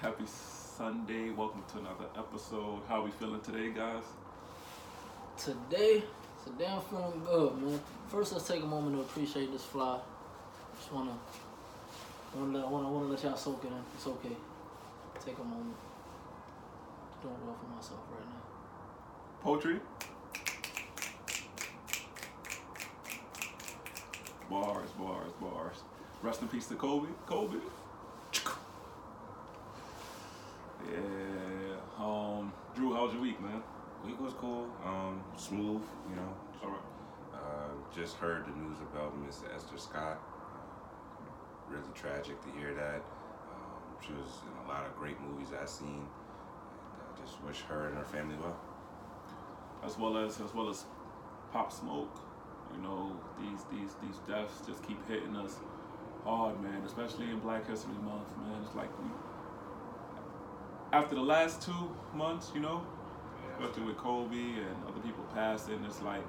Happy Sunday. Welcome to another episode. How we feeling today, guys? Today, today I'm feeling good, man. First, let's take a moment to appreciate this fly. Just wanna, wanna let, wanna, wanna let y'all soak it in. It's okay. Take a moment. Doing well for myself right now. Poetry? Bars, bars, bars. Rest in peace to Kobe. Kobe. Yeah. Um, Drew, how was your week, man? Week was cool, um, smooth, you know. All right. Uh, just heard the news about Miss Esther Scott. Really tragic to hear that. Um, she was in a lot of great movies I've seen, and I just wish her and her family well. As well as as well as Pop Smoke. You know, these these these deaths just keep hitting us hard, man. Especially in Black History Month, man. It's like we after the last two months, you know, especially with Kobe and other people passing, it's like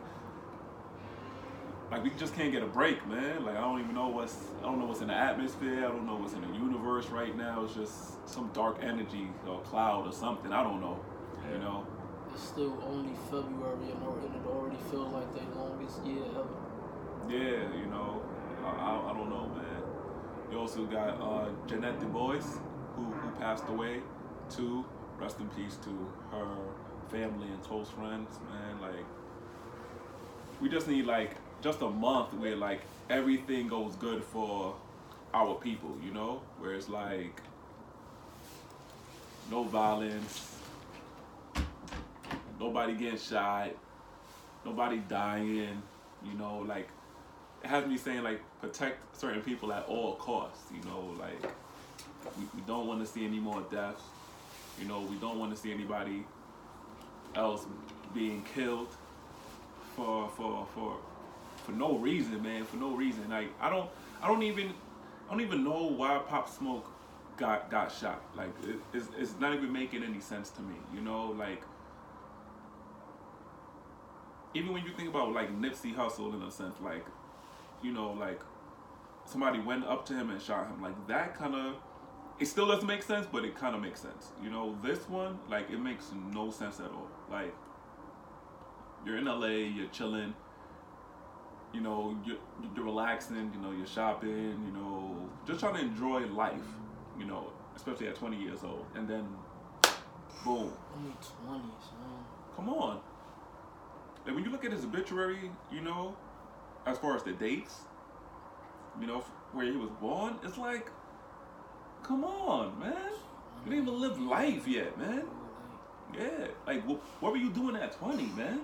like we just can't get a break, man. Like I don't even know what's I don't know what's in the atmosphere. I don't know what's in the universe right now. It's just some dark energy or cloud or something. I don't know. You know. It's still only February and and it already feels like the longest year ever. Yeah, you know, I, I, I don't know, man. You also got uh, Ja'Net DuBois, who, who passed away, too. Rest in peace to her family and close friends, man. Like, we just need, like, just a month where, like, everything goes good for our people, you know? Where it's like, no violence, nobody getting shot, nobody dying, you know, like, it has me saying like protect certain people at all costs. You know, like we, we don't want to see any more deaths. You know, we don't want to see anybody else being killed for for for for no reason, man. For no reason. Like I don't I don't even I don't even know why Pop Smoke got got shot. Like it, it's it's not even making any sense to me. You know, like even when you think about like Nipsey Hussle in a sense, like you know, like somebody went up to him and shot him. Like that kind of, it still doesn't make sense, but it kind of makes sense. You know, this one, like it makes no sense at all. Like you're in LA, you're chilling. You know, you're, you're relaxing. You know, you're shopping. You know, just trying to enjoy life. You know, especially at 20 years old, and then, boom. Only twenties, man. Come on. Like when you look at his obituary, you know, as far as the dates, you know, where he was born, it's like, come on, man. You didn't even live life yet, man. Yeah. Like, wh- what were you doing at 20, man?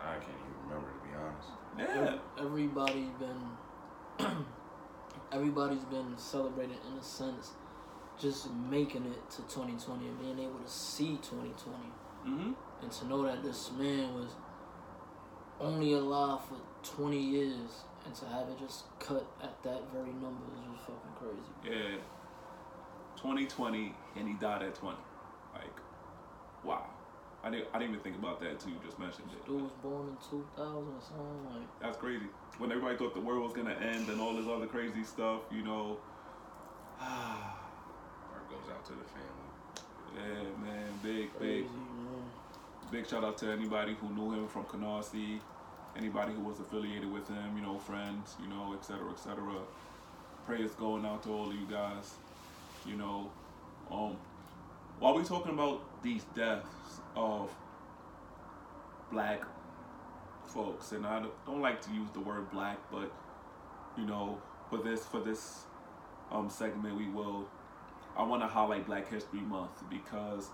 I can't even remember to be honest. Yeah. Everybody's been everybody's been celebrating in a sense, just making it to 2020 and being able to see 2020 Mm-hmm. and to know that this man was only alive for 20 years and to have it just cut at that very number is just fucking crazy. Yeah. 2020, and he died at 20. Like, wow. I didn't, I didn't even think about that until you just mentioned it. Dude was born in 2000 or something like. That's crazy. When everybody thought the world was gonna end and all this other crazy stuff, you know. Heart goes out to the family. yeah, man, big, Crazy, big, man. big shout out to anybody who knew him from Canarsie, anybody who was affiliated with him, you know, friends, you know, et cetera, et cetera. Prayers going out to all of you guys, you know. Um, while we're talking about these deaths of black folks, and I don't like to use the word black, but you know, for this for this um segment, we will. I want to highlight Black History Month because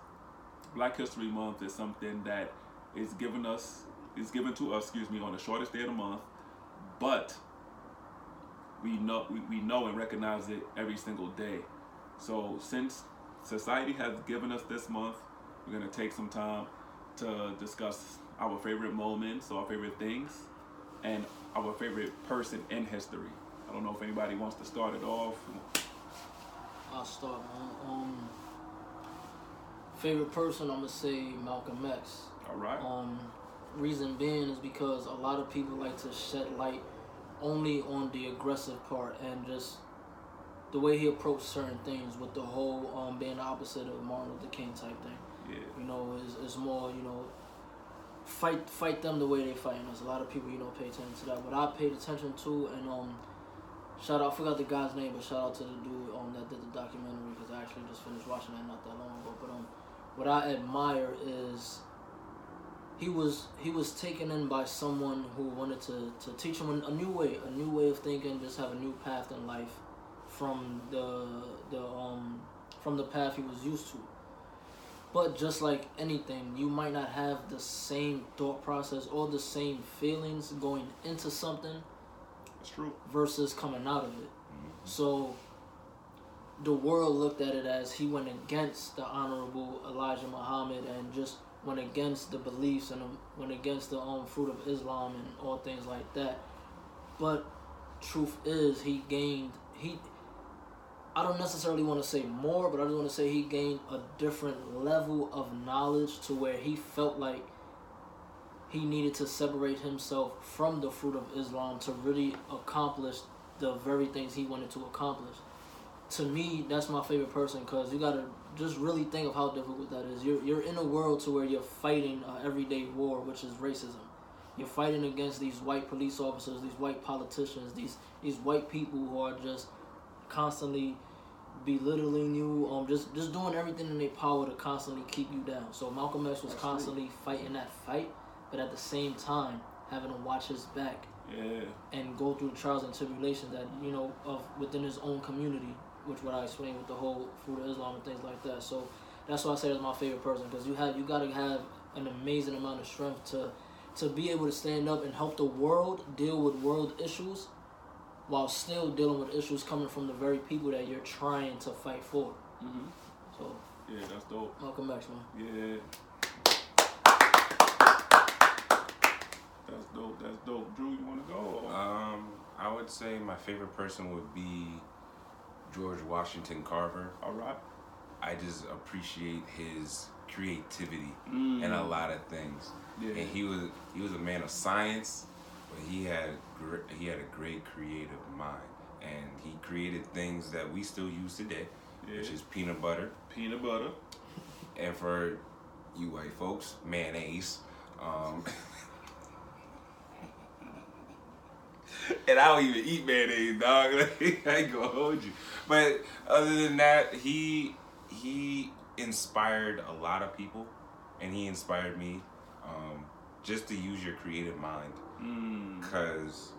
Black History Month is something that is given us is given to us, excuse me, on the shortest day of the month, but we know we, we know and recognize it every single day. So since society has given us this month, we're gonna take some time to discuss our favorite moments, our favorite things, and our favorite person in history. I don't know if anybody wants to start it off. I'll start, man. Um, favorite person, I'm gonna say Malcolm X. All right. Um, reason being is because a lot of people like to shed light only on the aggressive part and just the way he approached certain things with the whole um being opposite of Martin Luther King type thing. Yeah. You know, is is more you know fight fight them the way they fighting us. A lot of people you know pay attention to that. What I paid attention to and um shout out I forgot the guy's name, but shout out to the dude um that did the documentary because I actually just finished watching that not that long ago. But um what I admire is he was he was taken in by someone who wanted to, to teach him a new way, a new way of thinking, just have a new path in life from the the um from the path he was used to. But just like anything, you might not have the same thought process or the same feelings going into something It's true. versus coming out of it. Mhm. So the world looked at it as he went against the honorable Elijah Muhammad and just went against the beliefs and um, went against the um, fruit of Islam and all things like that. But truth is, he gained he. I don't necessarily want to say more, but I just want to say he gained a different level of knowledge to where he felt like he needed to separate himself from the fruit of Islam to really accomplish the very things he wanted to accomplish. To me, that's my favorite person because you gotta just really think of how difficult that is. You're you're in a world to where you're fighting an everyday war, which is racism. You're fighting against these white police officers, these white politicians, these these white people who are just constantly belittling you, um, just just doing everything in their power to constantly keep you down. So Malcolm X was That's true. constantly fighting that fight, but at the same time having to watch his back Yeah. and go through the trials and tribulations that you know of within his own community, which what I explained with the whole fruit of Islam and things like that. So that's why I say he's my favorite person because you have you got to have an amazing amount of strength to to be able to stand up and help the world deal with world issues while still dealing with issues coming from the very people that you're trying to fight for. hmm So Yeah, that's dope. Malcolm X, man. Yeah. That's dope. That's dope. Drew, you want to go? Um, I would say my favorite person would be George Washington Carver. All right. I just appreciate his creativity Mm. in a lot of things. Yeah. And he was he was a man of science, but he had gr- he had a great creative mind, and he created things that we still use today, Yeah. which is peanut butter, Peanut butter. and for you white folks, mayonnaise. Um, and I don't even eat mayonnaise, dog. Like, I ain't gonna hold you. But other than that, he he inspired a lot of people, and he inspired me um, just to use your creative mind, Mm. cause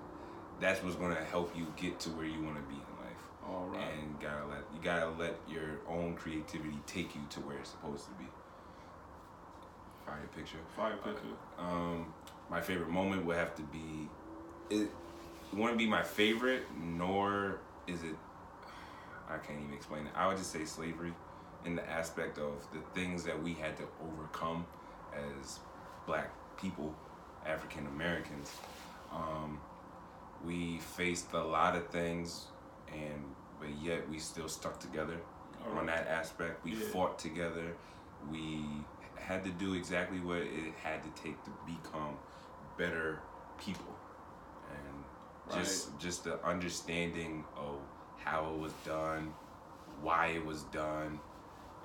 that's what's gonna help you get to where you want to be in life. All right. And gotta let you gotta let your own creativity take you to where it's supposed to be. Fire picture. Fire picture. Um, my favorite moment would have to be it. Wouldn't be my favorite, nor is it. I can't even explain it. I would just say slavery, in the aspect of the things that we had to overcome as black people, African Americans. Um, we faced a lot of things, and but yet we still stuck together All on that aspect. We Yeah. fought together. We had to do exactly what it had to take to become better people, and just just the understanding of how it was done, why it was done,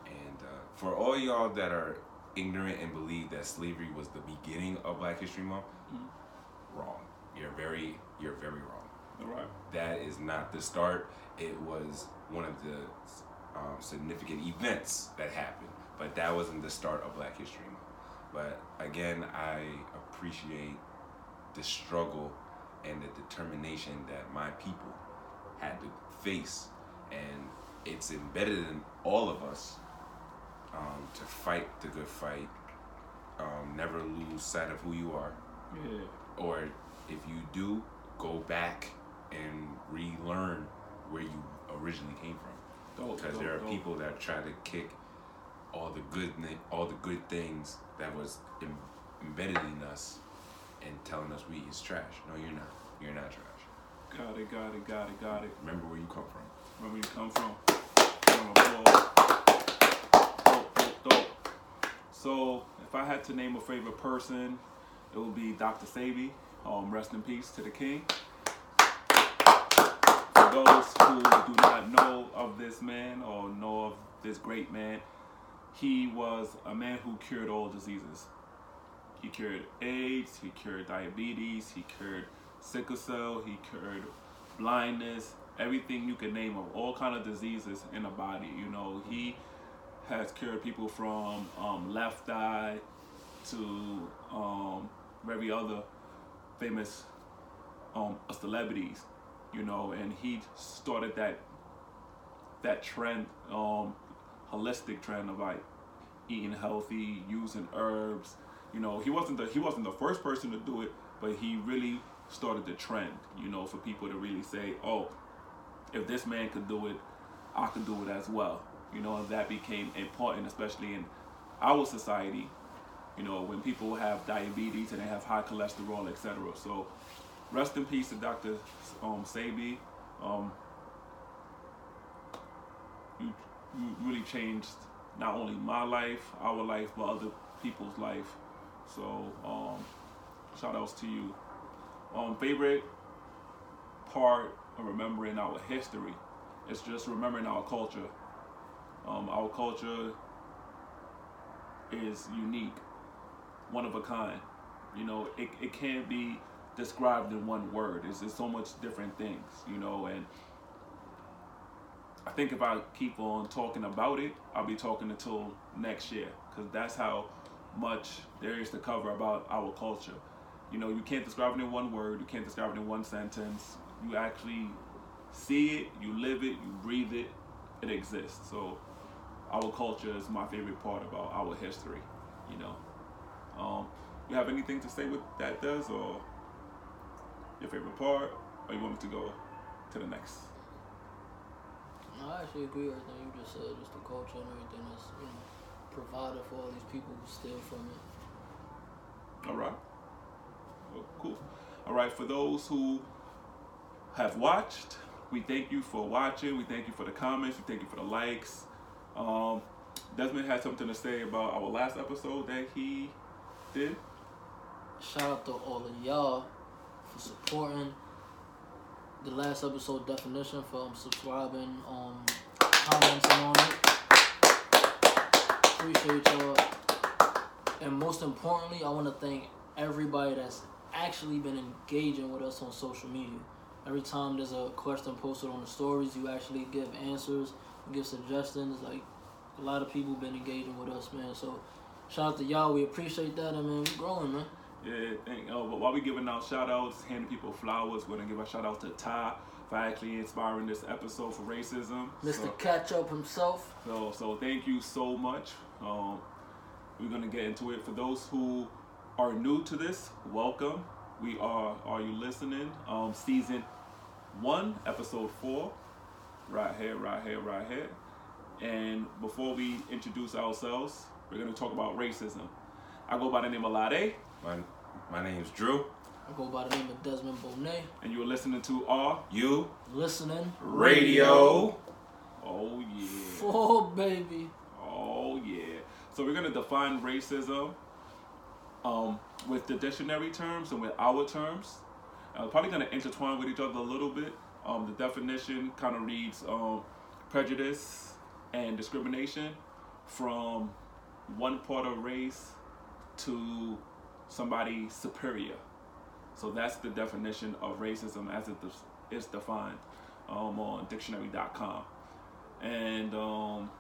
and uh, for all y'all that are ignorant and believe that slavery was the beginning of Black History Month, Mhm. wrong. You're very you're very wrong All right. that is not the start. It was one of the um, significant events that happened, but that wasn't the start of Black History Month. But again, I appreciate the struggle and the determination that my people had to face, and it's embedded in all of us um, to fight the good fight. Um, never lose sight of who you are Yeah. or if you do, go back and relearn where you originally came from. Dope. Because dope, there are dope. people that try to kick all the good, all the good things that was Im- embedded in us, and telling us we is trash. No, you're not. You're not trash. Got it. Got it. Got it. Got it. Remember where you come from. Where we come from. Round of applause. Dope, dope, dope. So, if I had to name a favorite person, it would be Dr. Sebi. Um, rest in peace to the king. For those who do not know of this man or know of this great man, he was a man who cured all diseases. He cured AIDS, he cured diabetes, he cured sickle cell, he cured blindness, everything you can name of all kind of diseases in the body. You know, he has cured people from um, left eye to um, very other famous um, celebrities, you know, and he started that that trend, um, holistic trend of like eating healthy, using herbs. You know, he wasn't the he wasn't the first person to do it, but he really started the trend. You know, for people to really say, oh, if this man could do it, I can do it as well. You know, that became important, especially in our society. You know, when people have diabetes and they have high cholesterol, etc. So, rest in peace to Dr. Um, Sebi. Um, you, you really changed not only my life, our life, but other people's life. So, um, shout outs to you. Um, favorite part of remembering our history is just remembering our culture. Um, our culture is unique, one of a kind. You know, it, it can't be described in one word. It's, it's so much different things, you know, and I think if I keep on talking about it, I'll be talking until next year because that's how much there is to cover about our culture. You know, you can't describe it in one word, you can't describe it in one sentence. You actually see it, you live it, you breathe it, it exists. So our culture is my favorite part about our history, you know. Um, you have anything to say with that does or your favorite part or you want me to go to the next? No, I actually agree with everything you just said, just the culture and everything that's, you know, provided for all these people who steal from it. All right. Well, cool. All right. For those who have watched, we thank you for watching. We thank you for the comments. We thank you for the likes. Um, Desmond had something to say about our last episode that he did. Shout out to all of y'all for supporting the last episode definition, for um, subscribing, um, commenting on it. Appreciate y'all. And most importantly, I want to thank everybody that's actually been engaging with us on social media. Every time there's a question posted on the stories, you actually give answers, give suggestions. Like a lot of people been engaging with us, man. So shout out to y'all. We appreciate that, and man, we're growing, man. Yeah, thank, uh, but while we giving out shout outs, handing people flowers, we're gonna give a shout out to Ty for actually inspiring this episode for racism. Mr. So, Catch Up himself. so, so thank you so much. Um, we're gonna get into it. For those who are new to this, welcome. We are Are You Listening? Um, season one, episode four. Right here, right here, right here. And before we introduce ourselves, we're gonna talk about racism. I go by the name of Lade. My, my is Drew. I go by the name of Desmond Bonet. and you're listening to Are You Listening. Radio. oh yeah Oh, baby. oh yeah so we're gonna define racism um, with the dictionary terms and with our terms uh, probably gonna intertwine with each other a little bit um, the definition kind of reads um, prejudice and discrimination from one part of race to somebody superior so that's the definition of racism as it is defined um, on dictionary.com. And um,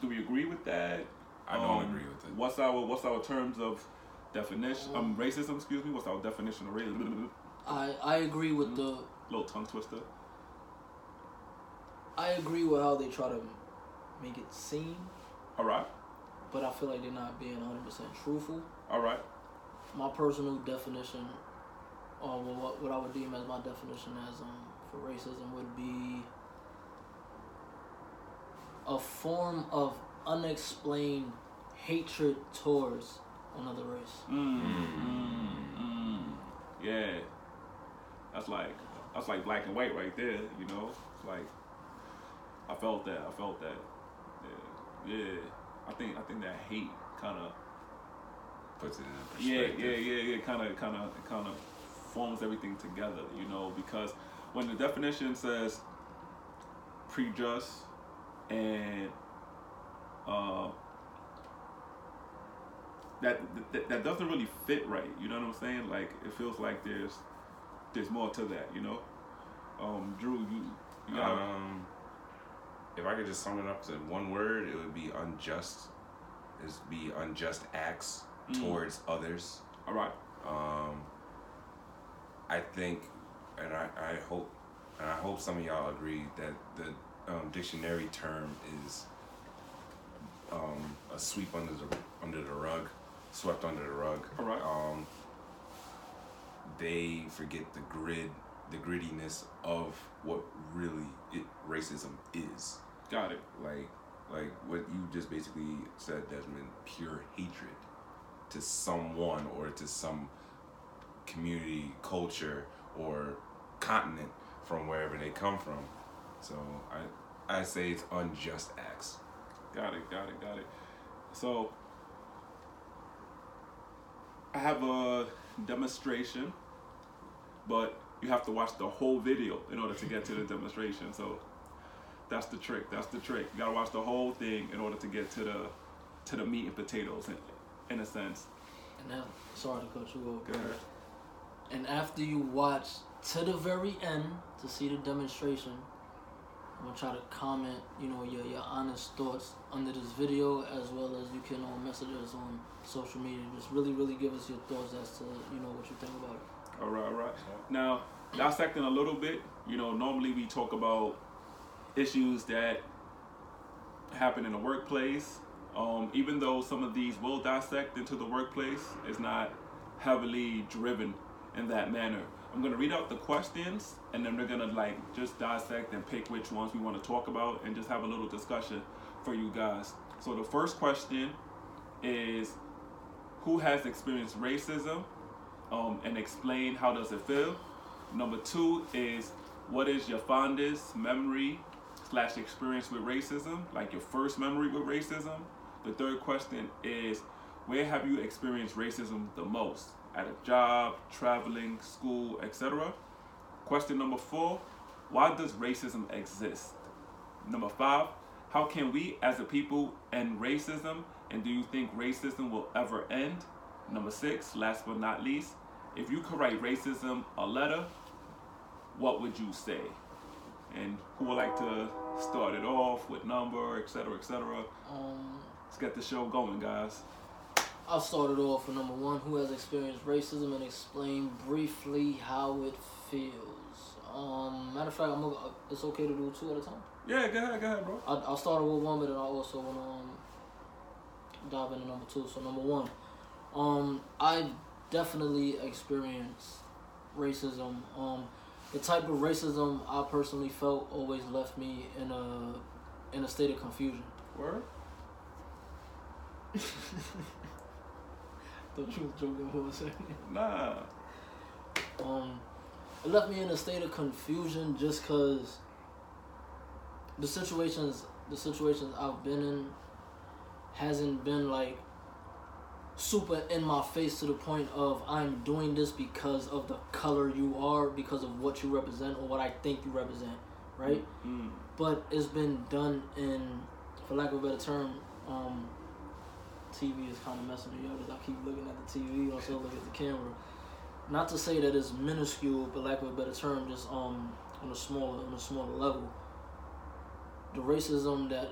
do we agree with that? I don't Um, agree with it. What's our what's our terms of definition? Um, racism. Excuse me. What's our definition of racism? I, I agree with the Little tongue twister. I agree with how they try to make it seem, All right. but I feel like they're not being 100% truthful. All right. My personal definition, or what, what I would deem as my definition as um, for racism would be a form of unexplained hatred towards another race. Mm, mm, mm. Yeah. That's like that's like black and white right there. You know. Like I felt that. I felt that. Yeah. Yeah. I think I think that hate kind of Puts it in Yeah, perspective. yeah, yeah, yeah. yeah. Kind of, kind of, kind of forms everything together, you know. Because when the definition says prejudge and uh, that, that that doesn't really fit right. You know what I'm saying? Like it feels like there's there's more to that. You know, um, Drew, you you got Um, if I could just sum it up to one word, it would be unjust. Is be unjust acts Mm. towards others. all right. Um, I think, and I, I hope, and I hope some of y'all agree that the um, dictionary term is um, a sweep under the under the rug, swept under the rug. All right. Um, they forget the grid, the grittiness of what really it, racism is. Got it. Like, like what you just basically said, Desmond. Pure hatred to someone or to some community, culture, or continent from wherever they come from. So I, I say it's unjust acts. Got it, got it, got it. So I have a demonstration, but you have to watch the whole video in order to get to the demonstration. So that's the trick. That's the trick. You gotta watch the whole thing in order to get to the to the meat and potatoes in, in a sense. And now, sorry to cut you off. And after you watch to the very end to see the demonstration, I'm gonna try to comment, you know, your your honest thoughts under this video, as well as you can um, message us on social media. Just really, really give us your thoughts as to you know what you think about it. All right, all right. Now, dissecting a little bit, you know, normally we talk about issues that happen in the workplace. Um, even though some of these will dissect into the workplace, it's not heavily driven in that manner. I'm gonna read out the questions, and then we're gonna like just dissect and pick which ones we want to talk about, and just have a little discussion for you guys. So the first question is, who has experienced racism? Um, and explain how does it feel. Number two is what is your fondest memory slash experience with racism, like your first memory with racism. The third question is where have you experienced racism the most? At a job, traveling, school, etc. Question number four, why does racism exist? Number five, how can we as a people end racism? And do you think racism will ever end? Number six, last but not least, if you could write racism a letter, what would you say? And who would like to start it off with number, etc., etc.? Um, Let's get the show going, guys. I'll start it off with number one. Who has experienced racism and explain briefly how it feels. Um, matter of fact, I'm gonna, it's okay to do two at a time. Yeah, go ahead, go ahead, bro. I'll, I'll start with one, but then I also want to um, dive into number two. So number one, um, I definitely experienced racism. Um, the type of racism I personally felt always left me in a in a state of confusion. Word? Thought you was joking for a second. Nah. Um, it left me in a state of confusion just cause the situations the situations I've been in hasn't been like super in my face to the point of I'm doing this because of the color you are, because of what you represent or what I think you represent, right? Mm. But it's been done in, for lack of a better term, um, TV is kind of messing me up because I keep looking at the TV, also look at the camera. Not to say that it's minuscule, but lack of a better term, just um on a smaller on a smaller level. The racism that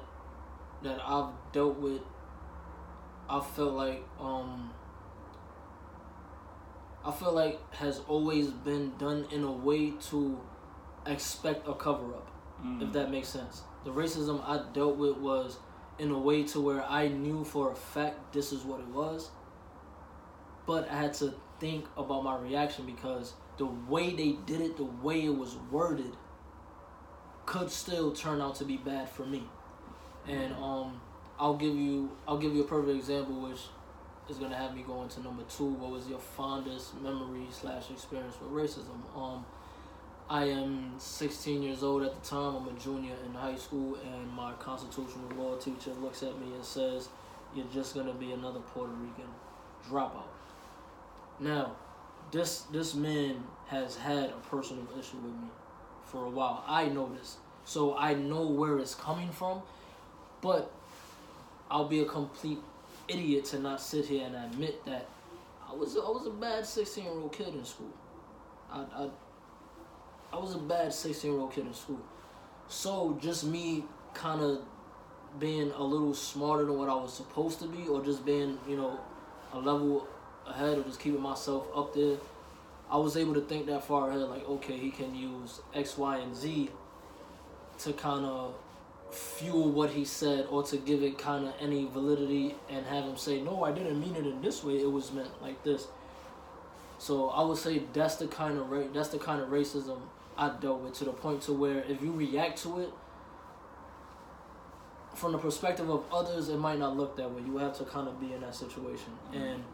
that I've dealt with, I felt like um I feel like has always been done in a way to expect a cover up Mm. if that makes sense. The racism I dealt with was in a way to where I knew for a fact this is what it was, but I had to think about my reaction because the way they did it, the way it was worded, could still turn out to be bad for me. And um, I'll give you I'll give you a perfect example, which is gonna have me go into number two. What was your fondest memory slash experience with racism? Um, I am 16 years old at the time. I'm a junior in high school, and my constitutional law teacher looks at me and says, "You're just gonna be another Puerto Rican dropout." Now, this this man has had a personal issue with me for a while. I know this, so I know where it's coming from. But I'll be a complete idiot to not sit here and admit that I was I was a bad sixteen year old kid in school. I, I I was a bad sixteen year old kid in school. So just me kind of being a little smarter than what I was supposed to be, or just being you know a level ahead, or just keeping myself up there. I was able to think that far ahead, like okay, he can use X, Y, and Z to kind of fuel what he said or to give it kind of any validity and have him say no i didn't mean it in this way it was meant like this. So i would say that's the kind of ra- that's the kind of racism i dealt with to the point to where if you react to it from the perspective of others it might not look that way. You have to kind of be in that situation. Mm-hmm. And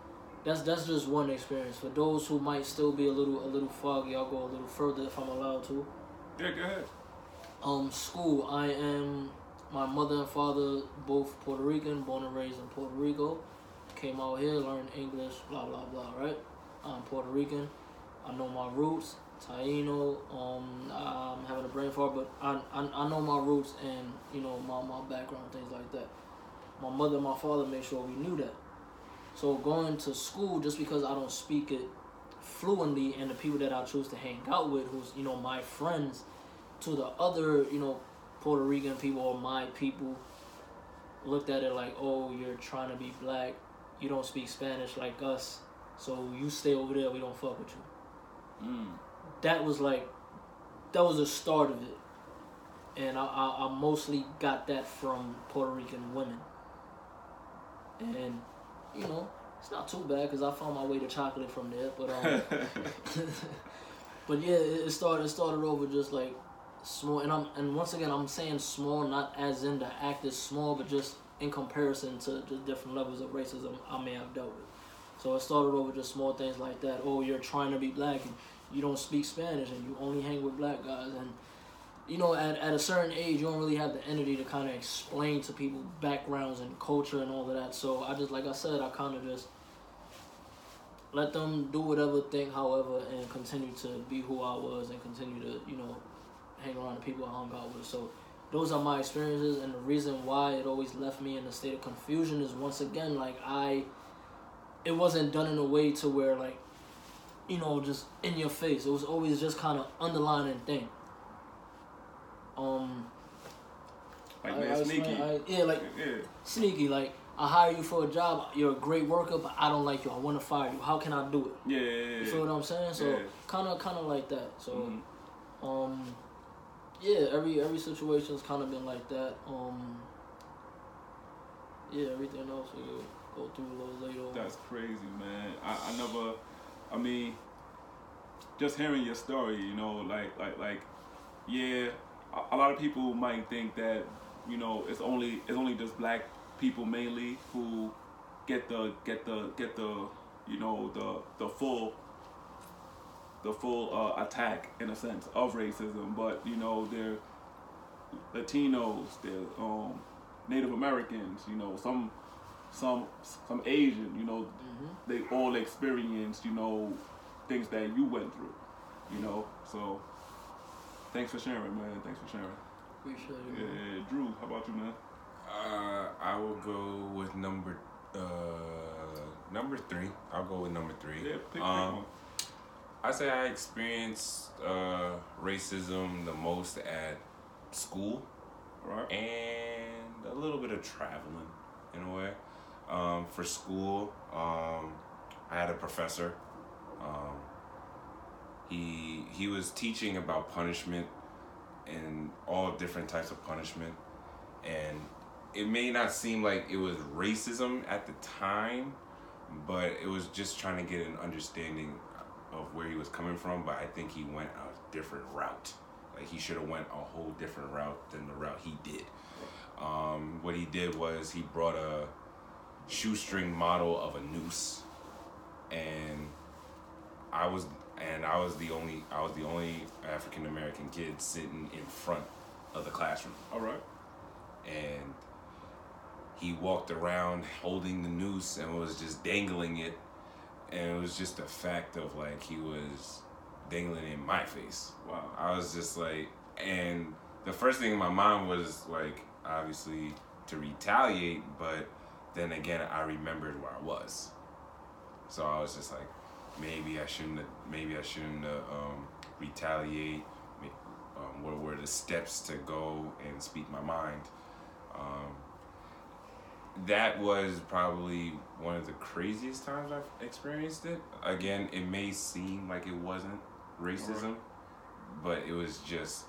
that's that's just one experience. For those who might still be a little a little foggy i'll go a little further if i'm allowed to. Yeah, go ahead. Um, school. I am my mother and father both Puerto Rican, born and raised in Puerto Rico. Came out here, learned English, blah blah blah. Right? I'm Puerto Rican. I know my roots. Taino. Um, I'm having a brain fart, but I, I I know my roots and you know my my background, things like that. My mother and my father made sure we knew that. So going to school just because I don't speak it fluently, and the people that I choose to hang out with, who's you know my friends to the other, you know, Puerto Rican people or my people looked at it like, oh, you're trying to be black, you don't speak Spanish like us, so you stay over there, we don't fuck with you. Mm. That was like, that was the start of it. And I, I, I mostly got that from Puerto Rican women. And, you know, it's not too bad because I found my way to chocolate from there. But, um, but yeah, it started, it started over just like small and I'm and once again I'm saying small not as in the act is small but just in comparison to the different levels of racism I may have dealt with. So it started over just small things like that. Oh, you're trying to be black and you don't speak Spanish and you only hang with black guys and you know at, at a certain age you don't really have the energy to kind of explain to people backgrounds and culture and all of that. So I just like I said I kind of just let them do whatever, think however, and continue to be who I was and continue to you know hang around the people I hung out with. So those are my experiences, and the reason why it always left me in a state of confusion is once again like I, it wasn't done in a way to where like, you know, just in your face. It was always just kind of underlining thing. Um, Like I- man, I sneaky. I- yeah, like yeah. sneaky. Like I hire you for a job, you're a great worker, but I don't like you. I want to fire you. How can I do it? Yeah, yeah, yeah. You feel what I'm saying? So Yeah. kind of, kind of like that. So. Mhm. Um, yeah, every every situation's kind of been like that. Um, yeah, everything else we go through a little later. That's crazy, man. I, I never, I mean, just hearing your story, you know, like, like, like, yeah, a, a lot of people might think that, you know, it's only, it's only just black people mainly who get the, get the, get the, you know, the, the full, the full uh, attack in a sense of racism, but you know, they're Latinos, they're um, Native Americans, you know, some some some Asian, you know, Mhm. they all experienced, you know, things that you went through, you know. So thanks for sharing, man. Thanks for sharing. Appreciate it. Yeah, man. Drew, how about you, man? Uh, I will go with number uh number three. I'll go with number three. Yeah, pick, pick um, one. I say I experienced uh, racism the most at school right. and a little bit of traveling in a way. Um, for school, um, I had a professor. Um, he he was teaching about punishment and all different types of punishment, and it may not seem like it was racism at the time, but it was just trying to get an understanding of where he was coming from. But I think he went a different route. Like he should have went a whole different route than the route he did. Um, what he did was he brought a shoestring model of a noose, and I was and I was the only I was the only African American kid sitting in front of the classroom, All right. and he walked around holding the noose and was just dangling it, and it was just a fact of like he was dangling in my face. Wow. I was just like, and the first thing in my mind was like, obviously to retaliate, but then again, I remembered where I was. So I was just like, maybe I shouldn't, maybe I shouldn't uh, um, retaliate. Um, what were the steps to go and speak my mind? Um, that was probably one of the craziest times I've experienced it. Again, it may seem like it wasn't racism, but it was just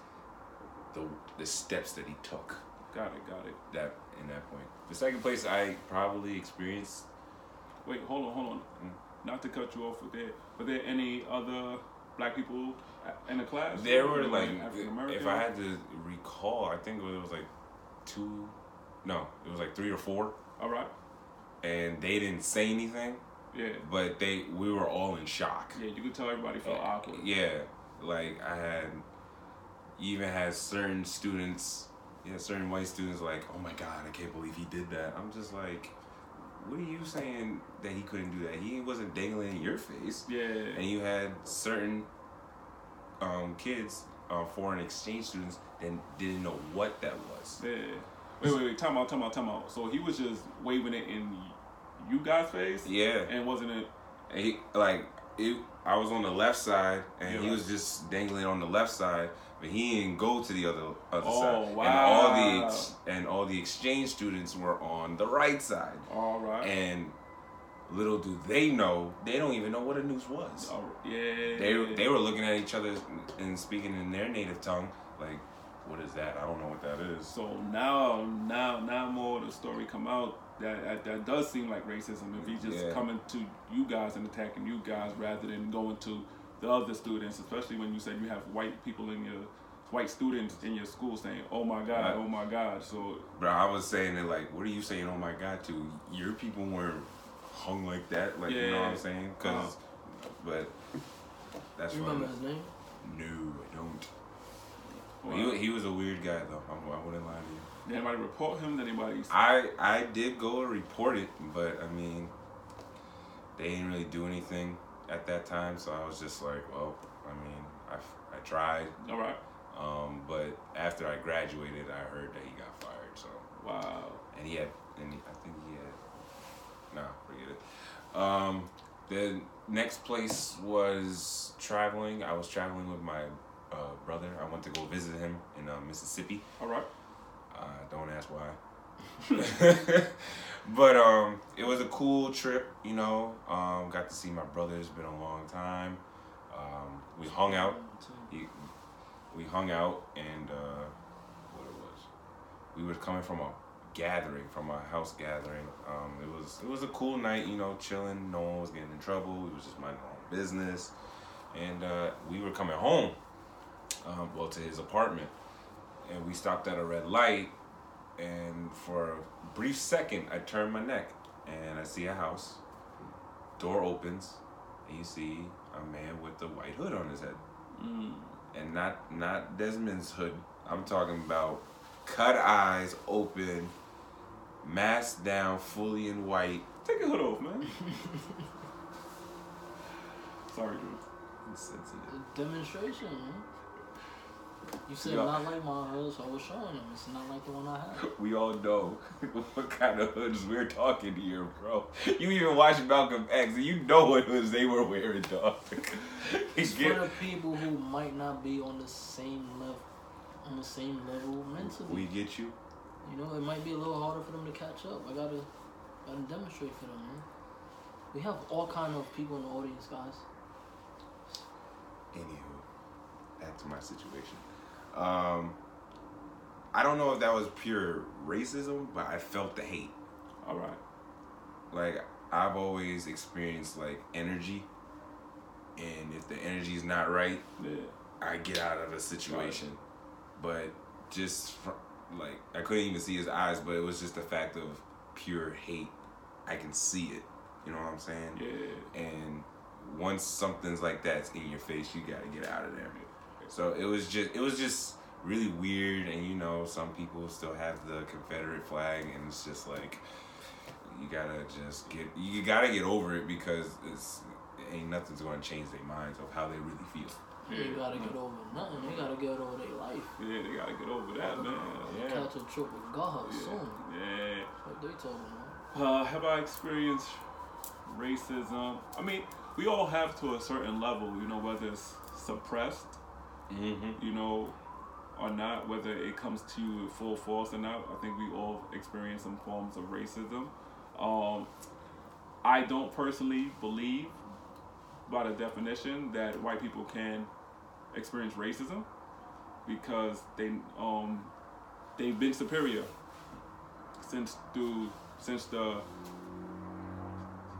the the steps that he took Got it. Got it. that in that point. The second place I probably experienced Wait, hold on, hold on. Mm. Not to cut you off. Were there were there any other black people in the class? there were like if I had to recall, I think it was like two no, it was like three or four All right. And they didn't say anything, Yeah. but they we were all in shock. Yeah. You could tell everybody felt awkward. Yeah, like I had even had certain students, yeah, certain white students like, oh my god, I can't believe he did that. I'm just like, what are you saying that he couldn't do that? He wasn't dangling in your face, Yeah. and you had certain um, kids, uh, foreign exchange students, that didn't know what that was. Yeah. Wait, wait, wait. Time out, time out, time out. So he was just waving it in you guys' face? Yeah, And wasn't it? and he like it. I was on the left side, and he was just dangling on the left side, but he didn't go to the other other Oh, side. wow. And all the ex- and all the exchange students were on the right side, All right. and little do they know, they don't even know what a noose was. Right. Yeah. They they were looking at each other and speaking in their native tongue, like, what is that? I don't know what that is. So now, now, now more of the story come out that that, that does seem like racism if he's just Yeah. coming to you guys and attacking you guys rather than going to the other students, especially when you said you have white people in your white students in your school saying, "Oh my God, oh my God." So Bro, I was saying it like, what are you saying? Oh my god, to your people weren't hung like that, like you know what I'm saying? Cause, uh-huh. but that's You funny. remember his name? No, I don't. Well, He, he was a weird guy though. I'm, I wouldn't lie to you. did anybody report him? Did anybody? I I did go report it, but I mean, they didn't really do anything at that time. So I was just like, well, I mean, I, I tried. All right. Um, but after I graduated, I heard that he got fired. So Wow. and he had, and he, I think he had. Nah, forget it. Um, the next place was traveling. I was traveling with my uh, brother. I went to go visit him in uh, Mississippi. All right. Uh, don't ask why. but um, it was a cool trip, you know. Um, got to see my brother. It's been a long time. Um, we hung out. He, we hung out, and uh, what it was, we were coming from a gathering, from a house gathering. Um, it was it was a cool night, you know, chilling. No one was getting in trouble. We was just minding our own business, and uh, we were coming home. Um, well, to his apartment, and we stopped at a red light. And for a brief second, I turned my neck, and I see a house. Door opens, and you see a man with the white hood on his head Mm. and not not Desmond's hood. I'm talking about cut eyes open, mask down, fully in white. Take your hood off, man. Sorry, Drew. Insensitive. A demonstration, man. You said not like my hood, so I was showing him. It's not like the one I had. We all know what kind of hoods we're talking to here, bro. You even watch Malcolm X, and you know what hoods they were wearing, dog. It's for the people who might not be on the same level, on the same level mentally. we get you. You know, it might be a little harder for them to catch up. I gotta, gotta demonstrate for them, man. We have all kind of people in the audience, guys. Anywho, back to my situation. Um, I don't know if that was pure racism, but I felt the hate. All right. like I've always experienced like energy, and if the energy is not right, Yeah. I get out of a situation. But just fr- like I couldn't even see his eyes, but it was just the fact of pure hate. I can see it. You know what I'm saying? Yeah. And once something's like that's in your face, you gotta get out of there. So it was just it was just really weird, and you know some people still have the Confederate flag, and it's just like you gotta just get you gotta get over it because it's ain't nothing's gonna change their minds of how they really feel. They gotta get over nothing. They gotta get over their life. Yeah, they gotta get over that, man. Yeah. Catch a trip with God Yeah. soon. yeah. That's what they talking about. Uh, have I experienced racism? I mean, we all have to a certain level, you know, whether it's suppressed, Mm-hmm. you know, or not, whether it comes to full force or not. I think we all experience some forms of racism. Um, I don't personally believe, by the definition, that white people can experience racism because they um they've been superior since through since the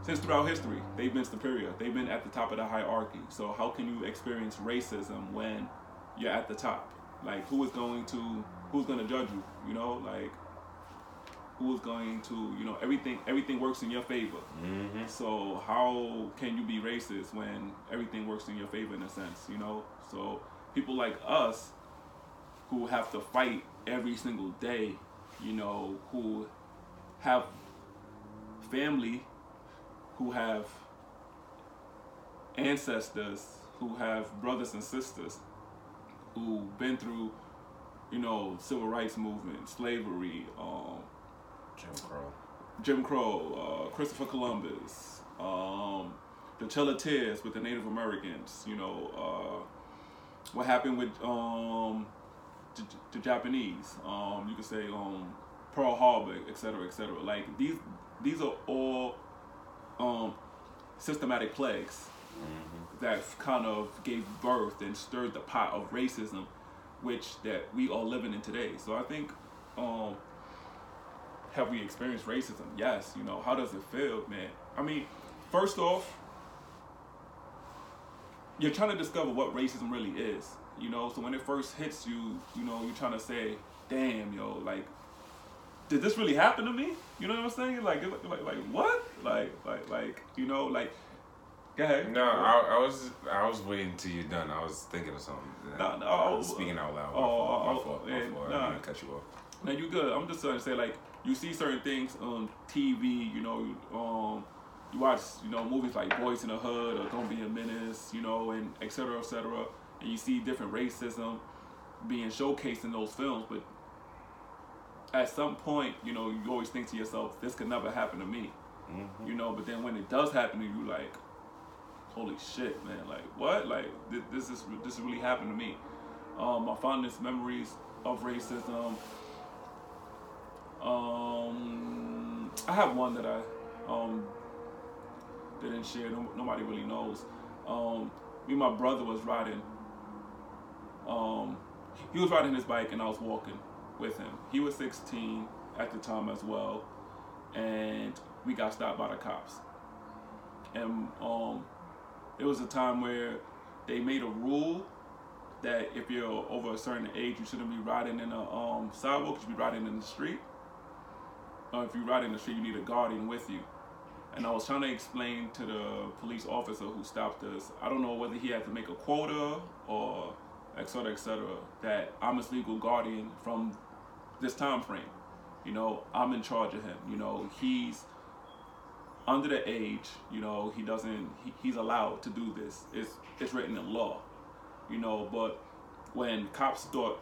since throughout history they've been superior they've been at the top of the hierarchy so how can you experience racism when you're at the top like who is going to who's going to judge you you know like who is going to you know everything everything works in your favor Mm-hmm. so how can you be racist when everything works in your favor in a sense, you know? So people like us who have to fight every single day, you know, who have family, who have ancestors, who have brothers and sisters who've been through, you know, civil rights movement, slavery, um, Jim Crow. Jim Crow, uh, Christopher Columbus, um, the Cherokees with the Native Americans. You know, uh, what happened with um, the, the Japanese. Um, you could say um, Pearl Harbor, etc., cetera, et cetera. Like these, these are all um, systematic plagues Mm-hmm. That kind of gave birth and stirred the pot of racism, which that we are living in today. So I think, um, have we experienced racism? Yes. You know, how does it feel, man? I mean, first off, you're trying to discover what racism really is. You know, so when it first hits you, you know, you're trying to say, "Damn, yo, like." Did this really happen to me? You know what I'm saying? Like, like, like, what? Like, like, like, you know, like, go ahead. No, I, I was I was waiting till you're done. I was thinking of something. No, no, I was speaking out loud. oh, My fault. My fault. My yeah, fault. I nah. didn't cut you off. Now you good. I'm just trying to say like you see certain things on TV. You know, um, you watch you know movies like Boys in the Hood or Don't Be a Menace. You know, and et cetera, et cetera. And you see different racism being showcased in those films, but at some point, you know, you always think to yourself, this could never happen to me. Mm-hmm. You know, but then when it does happen to you, like, holy shit, man! Like, what? Like, th- this is this really happened to me. Um, my fondest memories of racism. Um, I have one that I um didn't share. No, nobody really knows. Um, me and my brother was riding. Um, he was riding his bike and I was walking with him. He was 16 at the time as well, and we got stopped by the cops. And um, it was a time where they made a rule that if you're over a certain age, you shouldn't be riding in a um, sidewalk. You should be riding in the street. Or if you ride in the street, you need a guardian with you. And I was trying to explain to the police officer who stopped us. I don't know whether he had to make a quota or et cetera, et cetera, that I'm his legal guardian from this time frame. You know, I'm in charge of him. You know, he's under the age. You know, he doesn't. He, he's allowed to do this. It's it's written in law. You know, but when cops start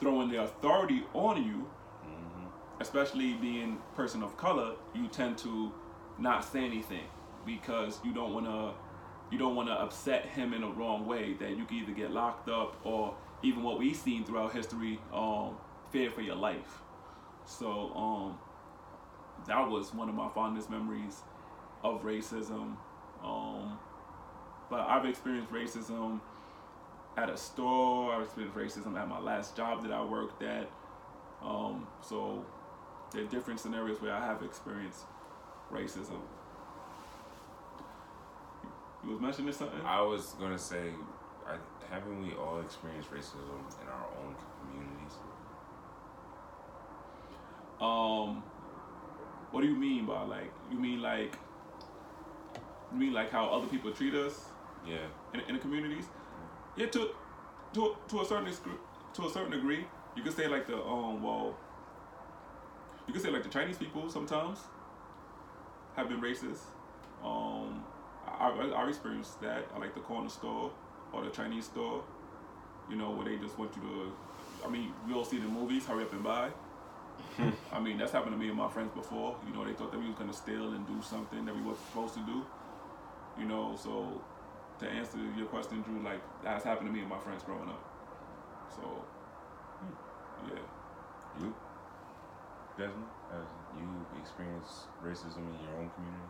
throwing their authority on you, Mm-hmm. especially being person of color, you tend to not say anything because you don't want to you don't want to upset him in a wrong way that you can either get locked up or even what we've seen throughout history um fear for your life so um that was one of my fondest memories of racism um but i've experienced racism at a store i've experienced racism at my last job that i worked at um so there are different scenarios where i have experienced racism you was mentioning something I was gonna say, I, haven't we all experienced racism in our own communities? Um, what do you mean by like? You mean like? You mean like how other people treat us Yeah. in, in the communities? Yeah, to to to a certain degree, to a certain degree, you could say like the um well. You could say like the Chinese people sometimes have been racist. Um, I, I, I, I experienced that. I like the corner store or the Chinese store, you know, where they just want you to. I mean, we all see the movies, hurry up and buy. I mean, that's happened to me and my friends before. You know, they thought that we was gonna steal and do something that we wasn't supposed to do. You know, so to answer your question, Drew, like that's happened to me and my friends growing up. So, yeah. You, Desmond, have you experienced racism in your own community?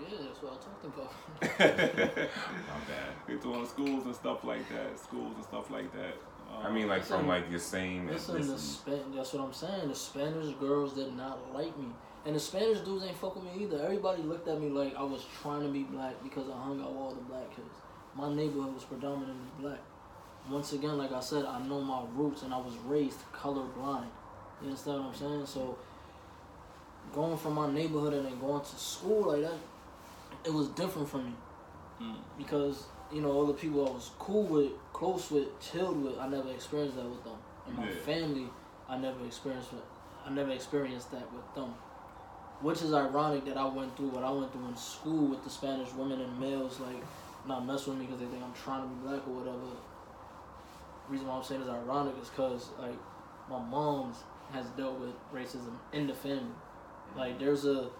Yeah, that's what I'm talking about. My bad. It's on schools and stuff like that. Schools and stuff like that. Um, I mean, like from Listen, like your same Listen, the ethnicity. Span- that's what I'm saying. The Spanish girls did not like me. And the Spanish dudes ain't fuck with me either. Everybody looked at me like I was trying to be black because I hung out with all the black kids. My neighborhood was predominantly black. Once again, like I said, I know my roots and I was raised colorblind. You understand what I'm saying? So going from my neighborhood and then going to school like that, it was different for me mm, because you know all the people I was cool with, close with, chilled with, I never experienced that with them. And my Yeah. family, I never experienced it. I never experienced that with them. Which is ironic that I went through what I went through in school with the Spanish women and males like not mess with me because they think I'm trying to be black or whatever. reason why I'm saying it's ironic is because like my mom's has dealt with racism in the family. Like there's a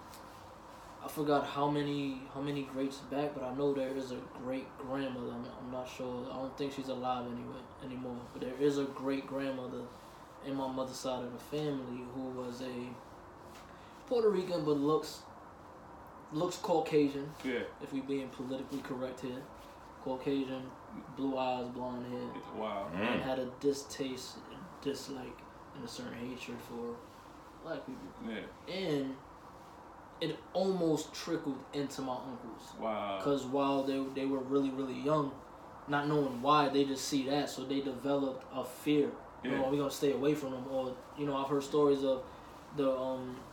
I forgot how many how many greats back, but I know there is a great grandmother. I'm, I'm not sure. I don't think she's alive anyway anymore. But there is a great grandmother in my mother's side of the family who was a Puerto Rican, but looks looks Caucasian. yeah. If we being politically correct here, Caucasian, blue eyes, blonde hair, It's wow. and Mm. had a distaste, dislike, and a certain hatred for black people Yeah. and it almost trickled into my uncles Wow. because while they they were really really young not knowing why they just see that so they developed a fear you know Yeah. we're gonna stay away from them or you know i've heard stories of the um the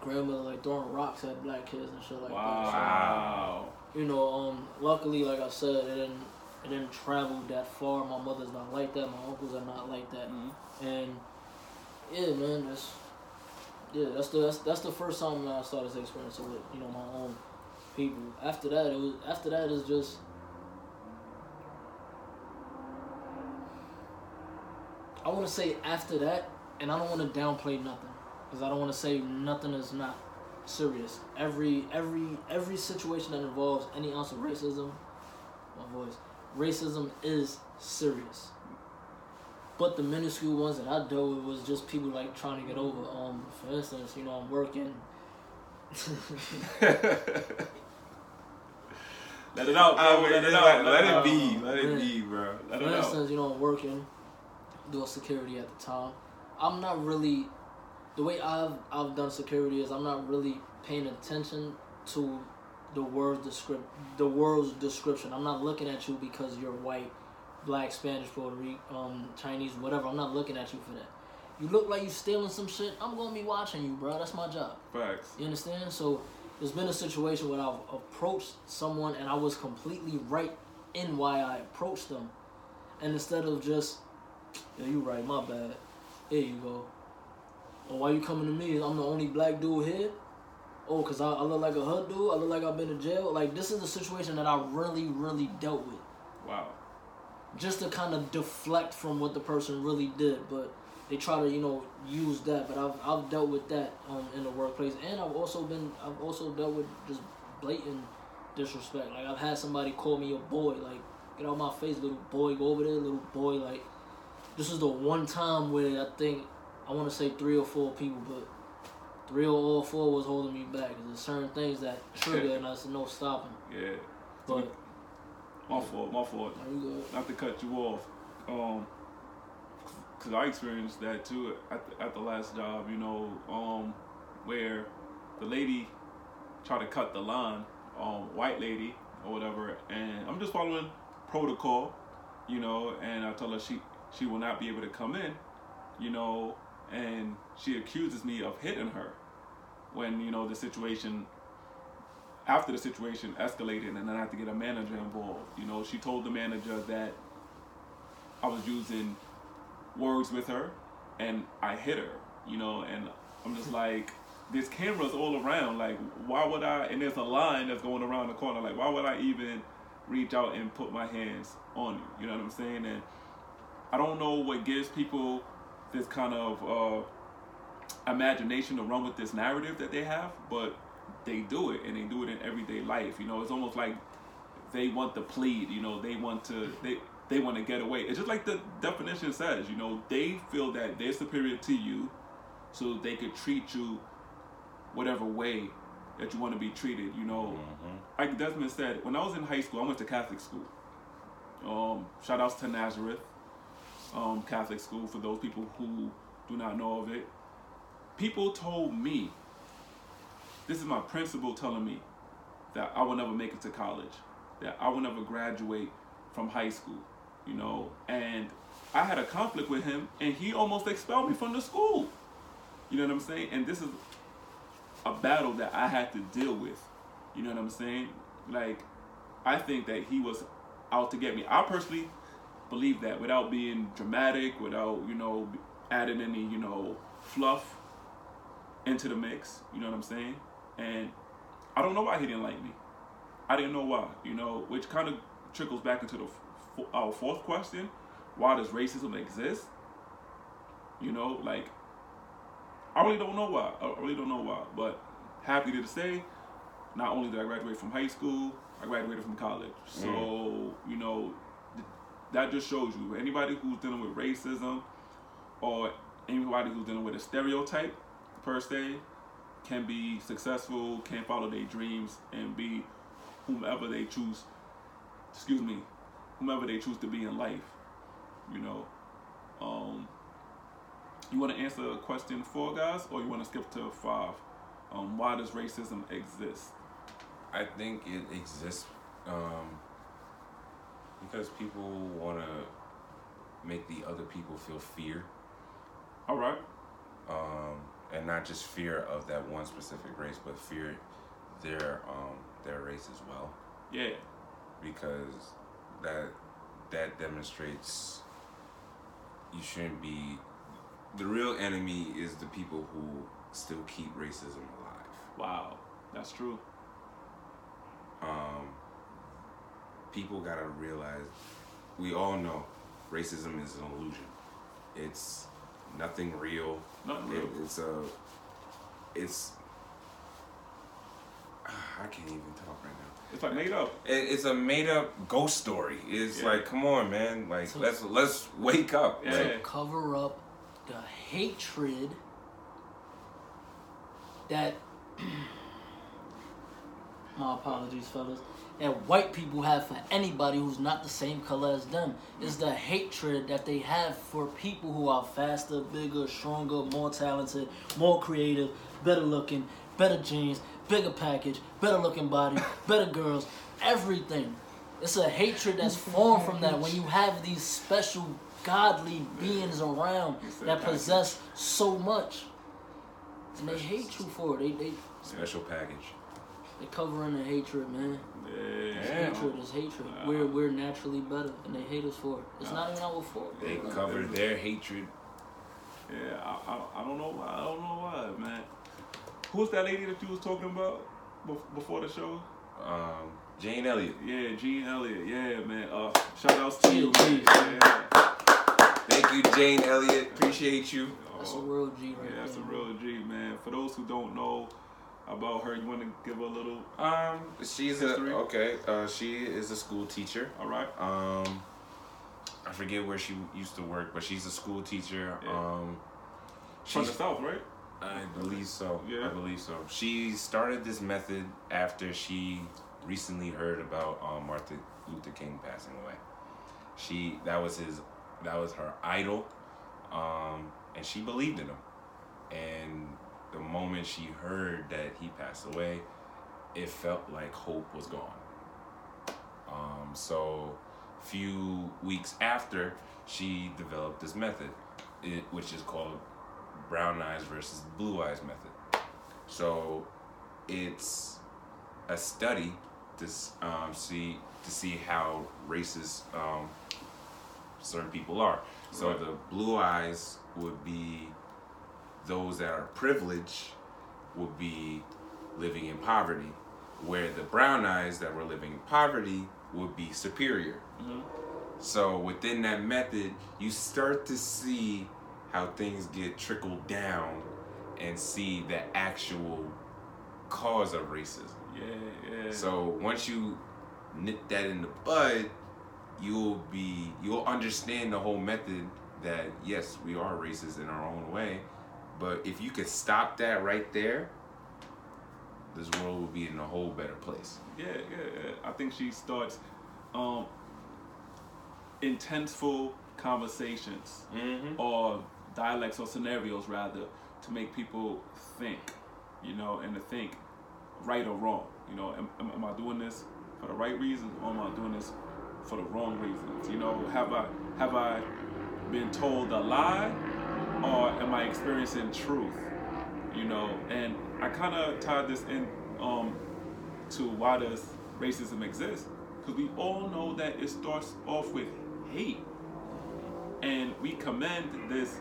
grandmother like throwing rocks at black kids and shit like that Wow. so, you know um luckily like i said it didn't it didn't travel that far my mother's not like that my uncles are not like that Mhm. and yeah, man, that's yeah, that's the that's, that's the first time that I started to experience it with you know my own people. After that, it was after that is just I want to say after that, and I don't want to downplay nothing because I don't want to say nothing is not serious. Every every every situation that involves any ounce of racism, my voice, racism is serious. But the minuscule ones that I dealt with was just people like trying to get over. Um, for instance, you know, I'm working. Let it out, bro. I let it out. like- Let, it out. be. Let Yeah. it be, bro. Let for it out. instance, you know, I'm working, doing security at the time. I'm not really, the way I've I've done security is I'm not really paying attention to the word descript the word's description. I'm not looking at you because you're white, black, Spanish, Puerto Rican, um, Chinese, whatever. I'm not looking at you for that. You look like you stealing some shit. I'm gonna be watching you, bro. That's my job. Facts. You understand? So there's been a situation where I've approached someone and I was completely right in why I approached them. And instead of just, yeah, you right, my bad. Here you go. Or why you coming to me? I'm the only black dude here? Oh, because I, I look like a hood dude? I look like I've been to jail? Like, this is a situation that I really, really dealt with. Wow. Just to kind of deflect from what the person really did. But they try to, you know, use that. But I've, I've dealt with that um, in the workplace. And I've also been, I've also dealt with just blatant disrespect. Like, I've had somebody call me a boy. Like, get out my face, little boy. Go over there, little boy. Like, this is the one time where I think, I want to say three or four people, but three or all four was holding me back. there's certain things that trigger and there's no stopping. Yeah. But, My fault. My fault. are you good? Not to cut you off. Um, cause I experienced that too at the, at the last job. You know, um, where the lady tried to cut the line, um, white lady or whatever, and I'm just following protocol, you know, and I told her she she will not be able to come in, you know, and she accuses me of hitting her when you know the situation after the situation escalated and then I had to get a manager involved. You know, she told the manager that I was using words with her and I hit her, you know, and I'm just like, there's cameras all around. Like, why would I? And there's a line that's going around the corner. Like, why would I even reach out and put my hands on you? You know what I'm saying? And I don't know what gives people this kind of uh, imagination to run with this narrative that they have, but they do it, and they do it in everyday life. You know, it's almost like they want to plead. You know, they want to they they want to get away. It's just like the definition says. You know, they feel that they're superior to you, so they could treat you whatever way that you want to be treated. You know, Mhm. like Desmond said, when I was in high school, I went to Catholic school. Um, shout outs to Nazareth um, Catholic school for those people who do not know of it. People told me, this is my principal telling me, that I will never make it to college, that I will never graduate from high school, you know, and I had a conflict with him and he almost expelled me from the school. You know what I'm saying? And this is a battle that I had to deal with. You know what I'm saying? Like, I think that he was out to get me. I personally believe that without being dramatic, without, you know, adding any, you know, fluff into the mix. You know what I'm saying? And I don't know why he didn't like me. I didn't know why, you know, which kind of trickles back into the f- our fourth question. Why does racism exist? You know, like, I really don't know why. I really don't know why. But happy to say, not only did I graduate from high school, I graduated from college. So, mm. you know, that just shows you anybody who's dealing with racism or anybody who's dealing with a stereotype per se can be successful, can follow their dreams, and be whomever they choose. Excuse me, whomever they choose to be in life. You know, um, you want to answer question four, guys, or you want to skip to five? Um, why does racism exist? I think it exists um, because people want to make the other people feel fear, All right. um, and not just fear of that one specific race, but fear their um, their race as well, Yeah. because that that demonstrates you shouldn't be. The real enemy is the people who still keep racism alive. Wow. That's true. um, people gotta realize we all know racism is an illusion. It's nothing real. Nothing It- real. it's a. It's. I can't even talk right now. It's like made up. It, it's a made up ghost story. It's Yeah. like, come on, man. Like, So- let's let's wake up. Yeah. Like, to cover up the hatred that my apologies fellas that white people have for anybody who's not the same color as them is the hatred that they have for people who are faster bigger stronger more talented more creative better looking better jeans bigger package better looking body better girls everything it's a hatred that's formed from that when you have these special godly beings around that possess so much. And they hate you for it. They they special package. they covering the hatred, man. Yeah. Yeah. Hatred is hatred. Wow. We're we're naturally better, and they hate us for it. It's not even our fault. They Yeah. cover their hatred. Yeah, I, I, I don't know why. I don't know why, man. Who's that lady that you was talking about before the show? Um, Jane Elliott. Yeah, Gene Elliott. Yeah, man. Uh, shout outs to you, man. Yeah. Thank you, Jane Elliott. Appreciate you. That's a real G right yeah, that's a real G, man. For those who don't know about her, you want to give a little. Um, she's a History? okay. Uh, she is a school teacher. All right. Um, I forget where she used to work, but she's a school teacher. Yeah. Um, From the south, right? I believe so. Yeah. I believe so. She started this method after she recently heard about um, Martin Luther King passing away. She that was his that was her idol, um, and she believed in him. And the moment she heard that he passed away, it felt like hope was gone. Um, so, few weeks after, she developed this method, it, which is called brown eyes versus blue eyes method. So, it's a study to um, see to see how racist um, certain people are. So Right. the blue eyes would be those that are privileged would be living in poverty, where the brown eyes that were living in poverty would be superior. Mhm. So within that method, you start to see how things get trickled down and see the actual cause of racism. Yeah, yeah. So once you nip that in the bud, you'll be you'll understand the whole method that yes, we are racist in our own way, but if you could stop that right there, this world would be in a whole better place. Yeah, yeah, yeah. I think she starts um intenseful conversations Mm-hmm. or dialects or scenarios rather to make people think, you know, and to think right or wrong. You know, am, am, am I doing this for the right reasons or am I doing this for the wrong reasons? You know, have I have I been told a lie or am I experiencing truth? You know, and I kind of tied this in um, to why does racism exist? Because we all know that it starts off with hate, and we commend this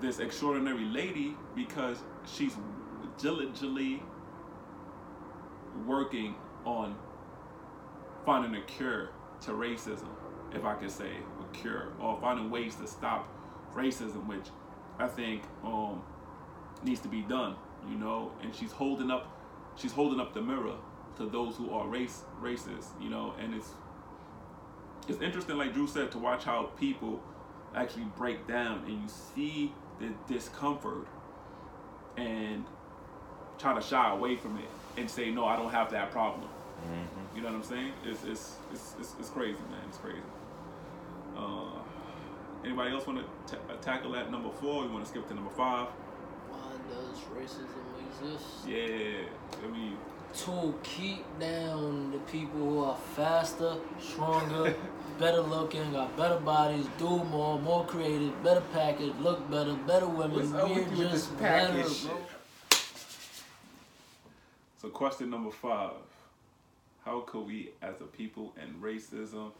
this extraordinary lady because she's diligently working on finding a cure to racism, if I could say a cure, or finding ways to stop racism, which I think um, needs to be done. You know, and she's holding up, she's holding up the mirror to those who are race racist. You know, and it's it's interesting, like Drew said, to watch how people actually break down and you see the discomfort and try to shy away from it and say, no, I don't have that problem. Mm-hmm. You know what I'm saying? It's it's it's it's, it's crazy, man. It's crazy. Uh, anybody else want to ta- uh, tackle that number four? You want to skip to number five? Why does racism exist? Yeah, I mean, To keep down the people who are faster, stronger, better looking, got better bodies, do more, more creative, better package, look better, better women. We're with you with this just better, bro. so question number five: How could we, as a people, end racism?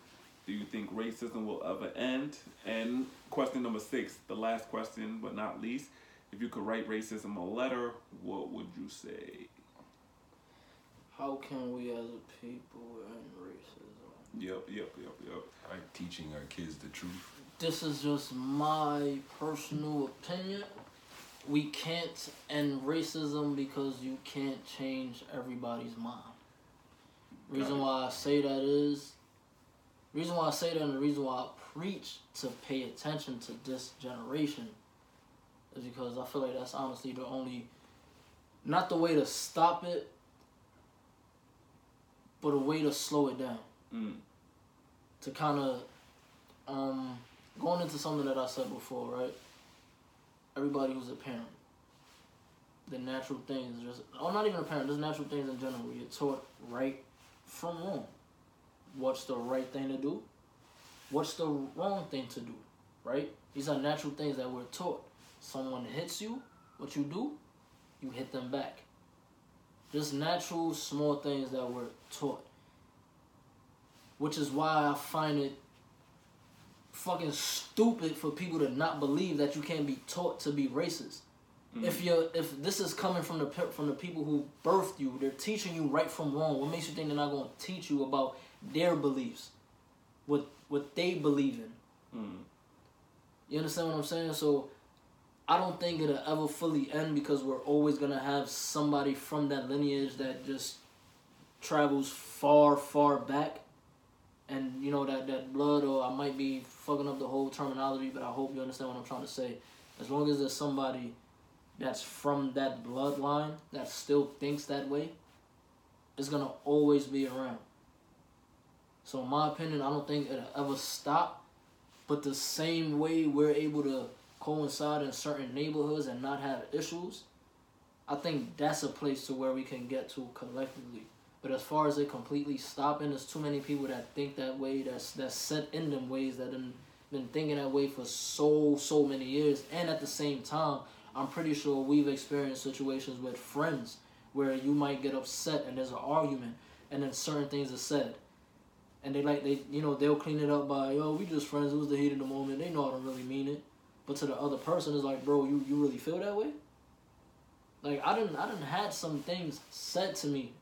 Do you think racism will ever end? And question number six, the last question but not least: If you could write racism a letter, what would you say? How can we as a people end racism? Yep, yep, yep, yep. Like teaching our kids the truth. This is just my personal opinion. We can't end racism because you can't change everybody's mind. Reason why I say that is reason why I say that and the reason why I preach to pay attention to this generation is because I feel like that's honestly the only not the way to stop it, but a way to slow it down Mm. to kind of um going into something that I said before, right? Everybody who's a parent, the natural things just oh not even a parent, just natural things in general. You're taught right from wrong. What's the right thing to do? What's the wrong thing to do? Right? These are natural things that we're taught. Someone hits you, what you do? You hit them back. Just natural small things that we're taught which is why I find it fucking stupid for people to not believe that you can't be taught to be racist. Mm-hmm. If you're if this is coming from the from the people who birthed you, they're teaching you right from wrong. What makes you think they're not going to teach you about their beliefs, what what they believe in? Mm. You understand what I'm saying? So I don't think it'll ever fully end because we're always gonna have somebody from that lineage that just travels far, far back. And you know that that blood or I might be fucking up the whole terminology, but I hope you understand what I'm trying to say. As long as there's somebody that's from that bloodline that still thinks that way, it's gonna always be around. So in my opinion, I don't think it'll ever stop. But the same way we're able to coincide in certain neighborhoods and not have issues, I think that's a place to where we can get to collectively. But as far as it completely stopping, there's too many people that think that way. That's that's set in them ways that have been thinking that way for so so many years. And at the same time, I'm pretty sure we've experienced situations with friends where you might get upset and there's an argument, and then certain things are said and they like they you know they'll clean it up by yo we just friends it was the heat of the moment they know I don't really mean it but to the other person it's like bro you you really feel that way Like I didn't I didn't had some things said to me,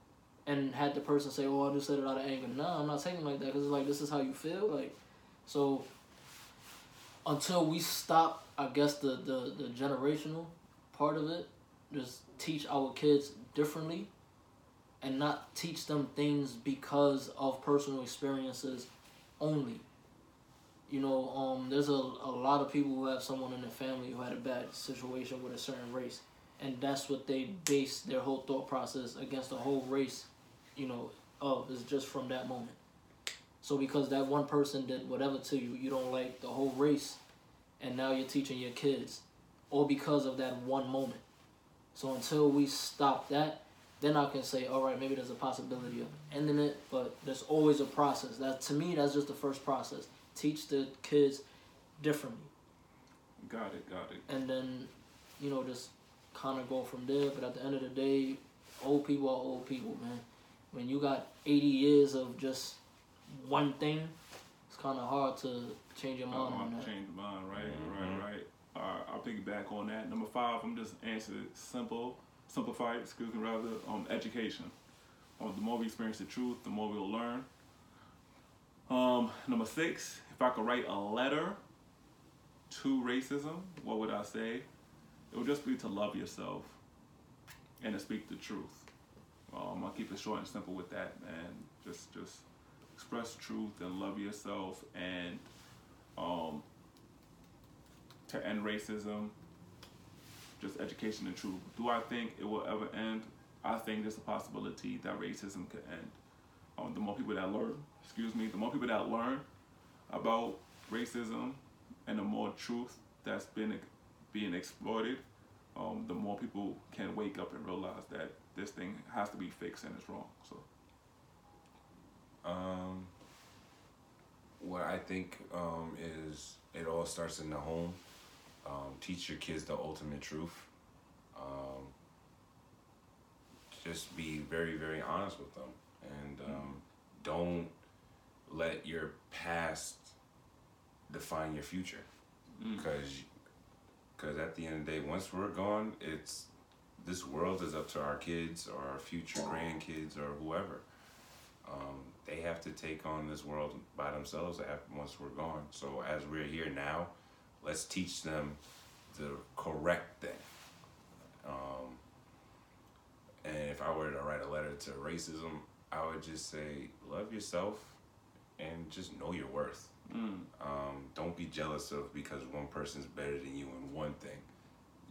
and had the person say, "Oh, I just said it out of anger." No, I'm not taking like that because it's like this is how you feel. Like, so until we stop, I guess the the the generational part of it, just teach our kids differently, and not teach them things because of personal experiences only. You know, um, there's a, a lot of people who have someone in their family who had a bad situation with a certain race, and that's what they base their whole thought process against the whole race, you know, of is just from that moment. So because that one person did whatever to you, you don't like the whole race, and now you're teaching your kids, all because of that one moment. So until we stop that, then I can say, all right, maybe there's a possibility of ending it, but there's always a process. That to me, that's just the first process. Teach the kids differently, Got it, got it. and then, you know, just kind of go from there. But at the end of the day, old people are old people, man. When you got 80 years of just one thing, it's kind of hard to change your I mind on that. to change my mind, right, Mhm. right, right. All right, I'll piggyback on that. Number five, I'm just answer it simple, simplified, excuse me, rather, um, education. Um, the more we experience the truth, the more we'll learn. Um, number six, if I could write a letter to racism, what would I say? It would just be to love yourself and to speak the truth. Um, I'll keep it short and simple with that, man. Just, just express truth and love yourself and um, to end racism, just education and truth. Do I think it will ever end? I think there's a possibility that racism could end. Um, the more people that learn, excuse me, the more people that learn about racism and the more truth that's been being exploited, um, the more people can wake up and realize that this thing has to be fixed and it's wrong. So, Um, what I think um, is it all starts in the home. Um, teach your kids the ultimate truth. Um, just be very, very honest with them, and um, don't let your past define your future. mm, Because, because at the end of the day, once we're gone, it's this world is up to our kids or our future grandkids or whoever. Um, they have to take on this world by themselves once we're gone. So as we're here now, let's teach them the correct thing. Um, and if I were to write a letter to racism, I would just say love yourself and just know your worth. mm, Um, don't be jealous of because one person's better than you in one thing.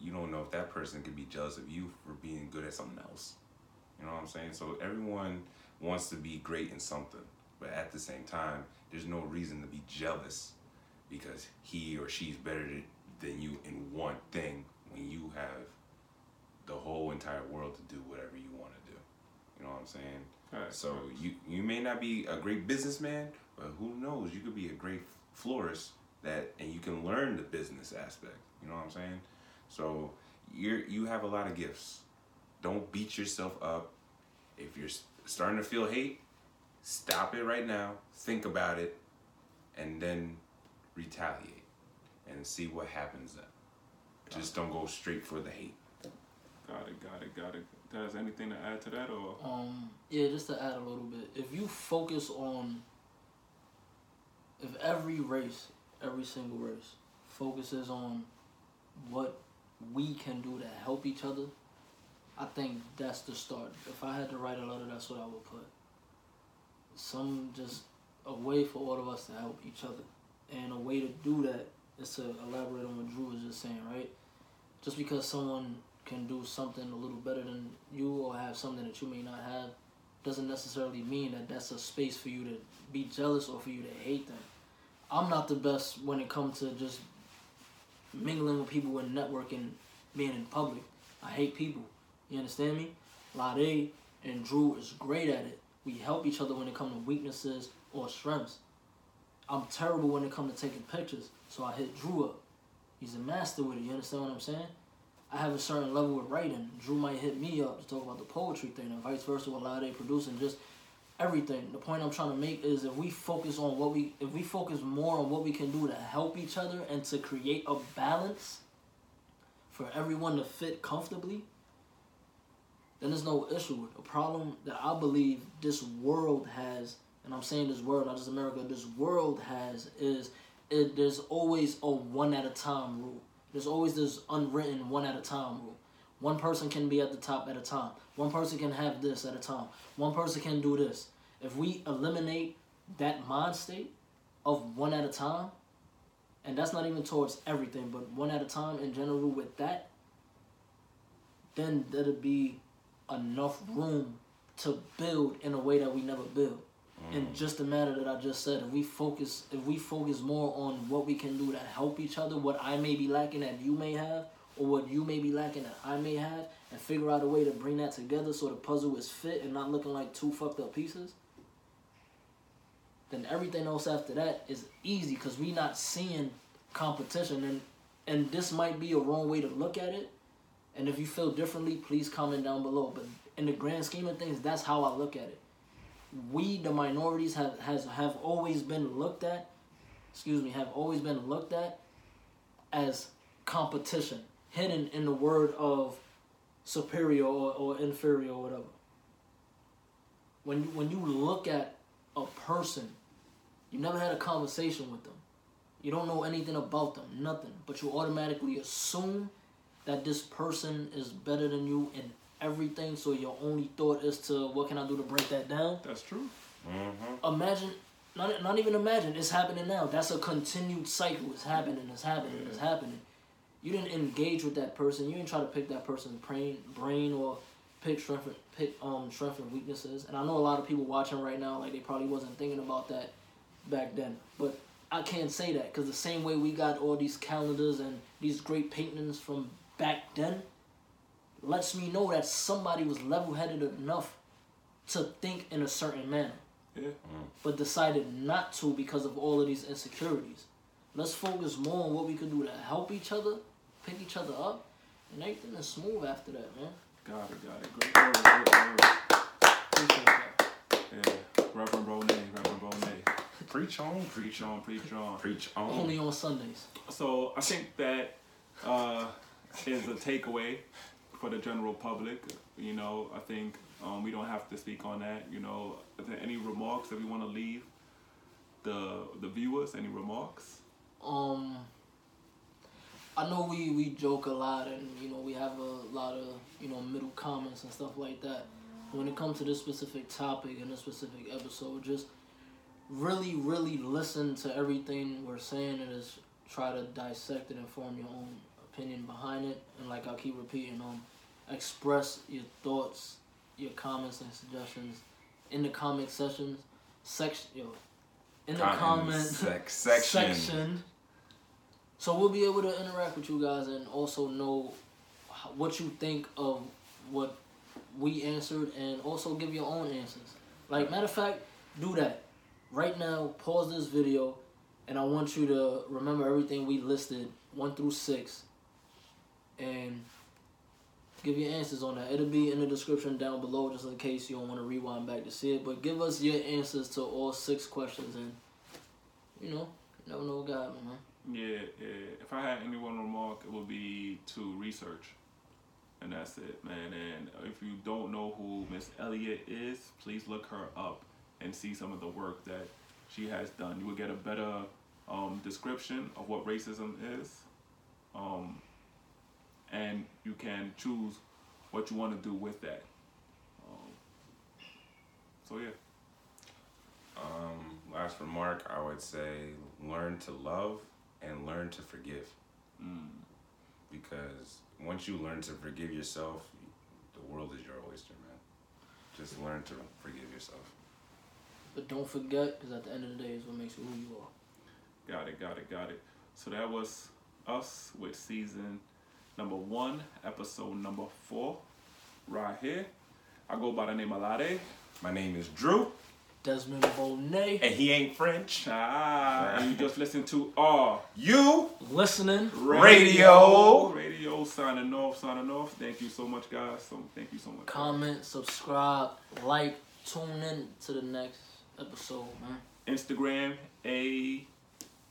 You don't know if that person could be jealous of you for being good at something else. You know what I'm saying? So everyone wants to be great in something, but at the same time, there's no reason to be jealous because he or she's better than you in one thing when you have the whole entire world to do whatever you want to do. You know what I'm saying? Facts, So you you may not be a great businessman, but who knows? You could be a great florist that, and you can learn the business aspect. You know what I'm saying? So you're you have a lot of gifts. Don't beat yourself up. If you're starting to feel hate, stop it right now. Think about it, and then retaliate, and see what happens then. Just don't go straight for the hate. Got it, got it, got it. Does anything to add to that or? Um, yeah, just to add a little bit, if you focus on, if every race, every single race, focuses on what we can do to help each other, I think that's the start. If I had to write a letter, that's what I would put. Some just a way for all of us to help each other, and a way to do that is to elaborate on what Drew was just saying, right? Just because someone can do something a little better than you or have something that you may not have doesn't necessarily mean that that's a space for you to be jealous or for you to hate them. I'm not the best when it comes to just mingling with people and networking, being in public. I hate people. You understand me? Lade and Drew is great at it. We help each other when it comes to weaknesses or strengths. I'm terrible when it comes to taking pictures, so I hit Drew up. He's a master with it. You understand what I'm saying? I have a certain level with writing. Drew might hit me up to talk about the poetry thing, and vice versa with Lade producing just everything. The point I'm trying to make is if we focus on what we, if we focus more on what we can do to help each other and to create a balance for everyone to fit comfortably, then there's no issue. A problem that I believe this world has, and I'm saying this world, not just America, this world has is it there's always a one at a time rule. There's always this unwritten one at a time rule. One person can be at the top at a time. One person can have this at a time. One person can do this. If we eliminate that mind state of one at a time, and that's not even towards everything, but one at a time in general with that, then there'll be enough room to build in a way that we never build. In just the matter that I just said, if we focus, if we focus more on what we can do to help each other, what I may be lacking that you may have, or what you may be lacking that I may have, and figure out a way to bring that together so the puzzle is fit and not looking like two fucked up pieces, then everything else after that is easy because we not seeing competition and and this might be a wrong way to look at it. And if you feel differently, please comment down below. But in the grand scheme of things, that's how I look at it. We, the minorities, have has have always been looked at. Excuse me, have always been looked at as competition, hidden in the word of superior or, or inferior or whatever. When you, when you look at a person, you never had a conversation with them. You don't know anything about them, nothing. But you automatically assume that this person is better than you in everything. So your only thought is to what can I do to break that down? That's true. Mm-hmm. Imagine, not not even imagine. It's happening now. That's a continued cycle. It's happening. It's happening. It's happening. You didn't engage with that person. You didn't try to pick that person's brain, brain or pick strength, pick um strength and weaknesses. And I know a lot of people watching right now, like they probably wasn't thinking about that back then. But I can't say that because the same way we got all these calendars and these great paintings from back then lets me know that somebody was level-headed enough to think in a certain manner Yeah. but decided not to because of all of these insecurities. Let's focus more on what we can do to help each other, pick each other up, and everything is smooth after that, man. Got it, got it. Great word, great word. Yeah. Reverend Bonet, Reverend Bonet. Preach on, preach Preach on, preach on. Preach on. Only on Sundays. So I think that uh, is a takeaway for the general public. You know, I think um, we don't have to speak on that. You know, are there any remarks that we want to leave the the viewers? Any remarks? Um, I know we we joke a lot, and you know we have a lot of you know middle comments and stuff like that. When it comes to this specific topic and this specific episode, just really, really listen to everything we're saying and just try to dissect it and form your own opinion behind it. And like I keep repeating, um, express your thoughts, your comments and suggestions in the comment sessions, section, yo, in the comment sec- section. section. So we'll be able to interact with you guys and also know what you think of what we answered and also give your own answers. Like matter of fact, do that right now. Pause this video, and I want you to remember everything we listed one through six, and give your answers on that. It'll be in the description down below, just in case you don't want to rewind back to see it. But give us your answers to all six questions, and you know, you never know what God, man. Yeah, yeah. If I had any one remark, it would be to research, and that's it, man. And if you don't know who Miss Elliott is, please look her up and see some of the work that she has done. You will get a better um, description of what racism is, um, and you can choose what you want to do with that. Um, so yeah, Um, last remark, I would say learn to love and learn to forgive. mm, Because once you learn to forgive yourself, the world is your oyster, man. Just learn to forgive yourself. But don't forget, because at the end of the day, is what makes you who you are. Got it, got it, got it. So that was us with season number one, episode number four, right here. I go by the name of Lade. My name is Drew, Desmond Bonet, and he ain't French. Ah, and you just listen to Are You Listening. Radio. Radio signing off, signing off. Thank you so much, guys. So thank you so much. Comment, subscribe, like, tune in to the next episode, man. Instagram A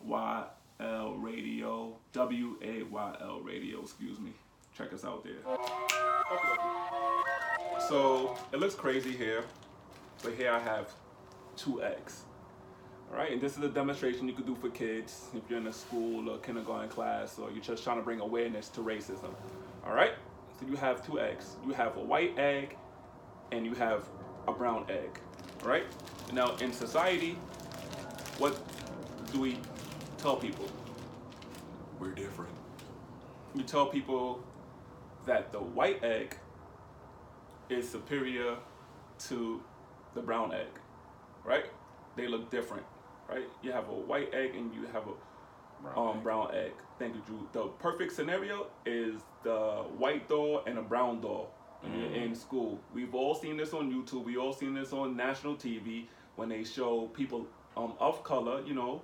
Y L Radio W A Y L Radio. Excuse me. Check us out there. So it looks crazy here, but here I have two eggs. All right, and this is a demonstration you could do for kids if you're in a school or kindergarten class or you're just trying to bring awareness to racism. All right, so you have two eggs. You have a white egg and you have a brown egg. All right, now in society, what do we tell people? We're different. We tell people that the white egg is superior to the brown egg, right? They look different, right? You have a white egg and you have a Brown um, egg. brown egg. Thank you, Drew. The perfect scenario is the white doll and a brown doll when you're in school. We've all seen this on YouTube. We all seen this on national TV when they show people um, of color, you know,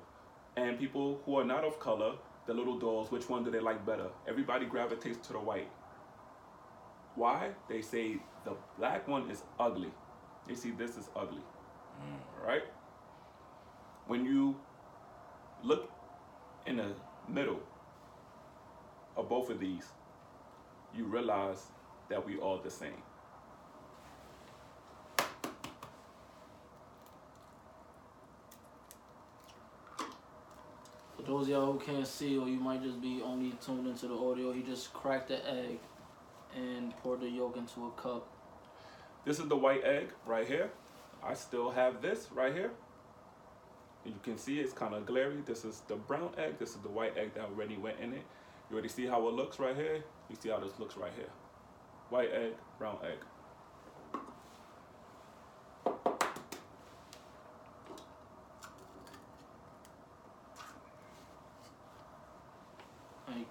and people who are not of color, the little dolls. Which one do they like better? Everybody gravitates to the white. Why? They say the black one is ugly. They see this is ugly. Mm. Right? When you look in the middle of both of these, you realize that we all the same. Those of y'all who can't see, or you might just be only tuned into the audio, he just cracked the egg and poured the yolk into a cup. This is the white egg right here. I still have this right here. You can see it's kind of glary. This is the brown egg. This is the white egg that already went in it. You already see how it looks right here. You see how this looks right here. White egg, brown egg.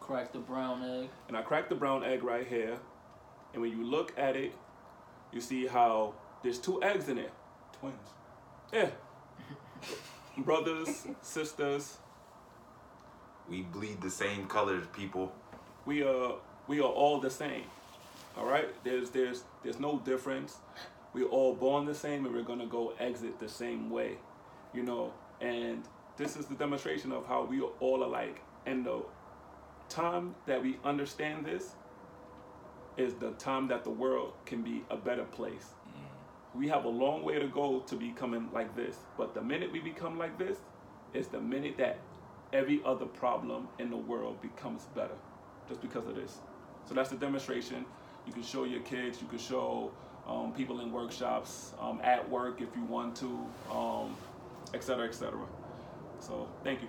And he cracked the brown egg. And I cracked the brown egg right here. And when you look at it, you see how there's two eggs in it. Twins. Yeah. Brothers, sisters, We bleed the same colors, people. we are we are all the same. All right? There's there's there's no difference. We're all born the same and we're going to go exit the same way. You know, and this is the demonstration of how we are all alike. And the time that we understand this is the time that the world can be a better place. We have a long way to go to becoming like this. But the minute we become like this is the minute that every other problem in the world becomes better just because of this. So that's the demonstration. You can show your kids, you can show um, people in workshops, um, at work if you want to, um, et cetera, et cetera. So. Thank you.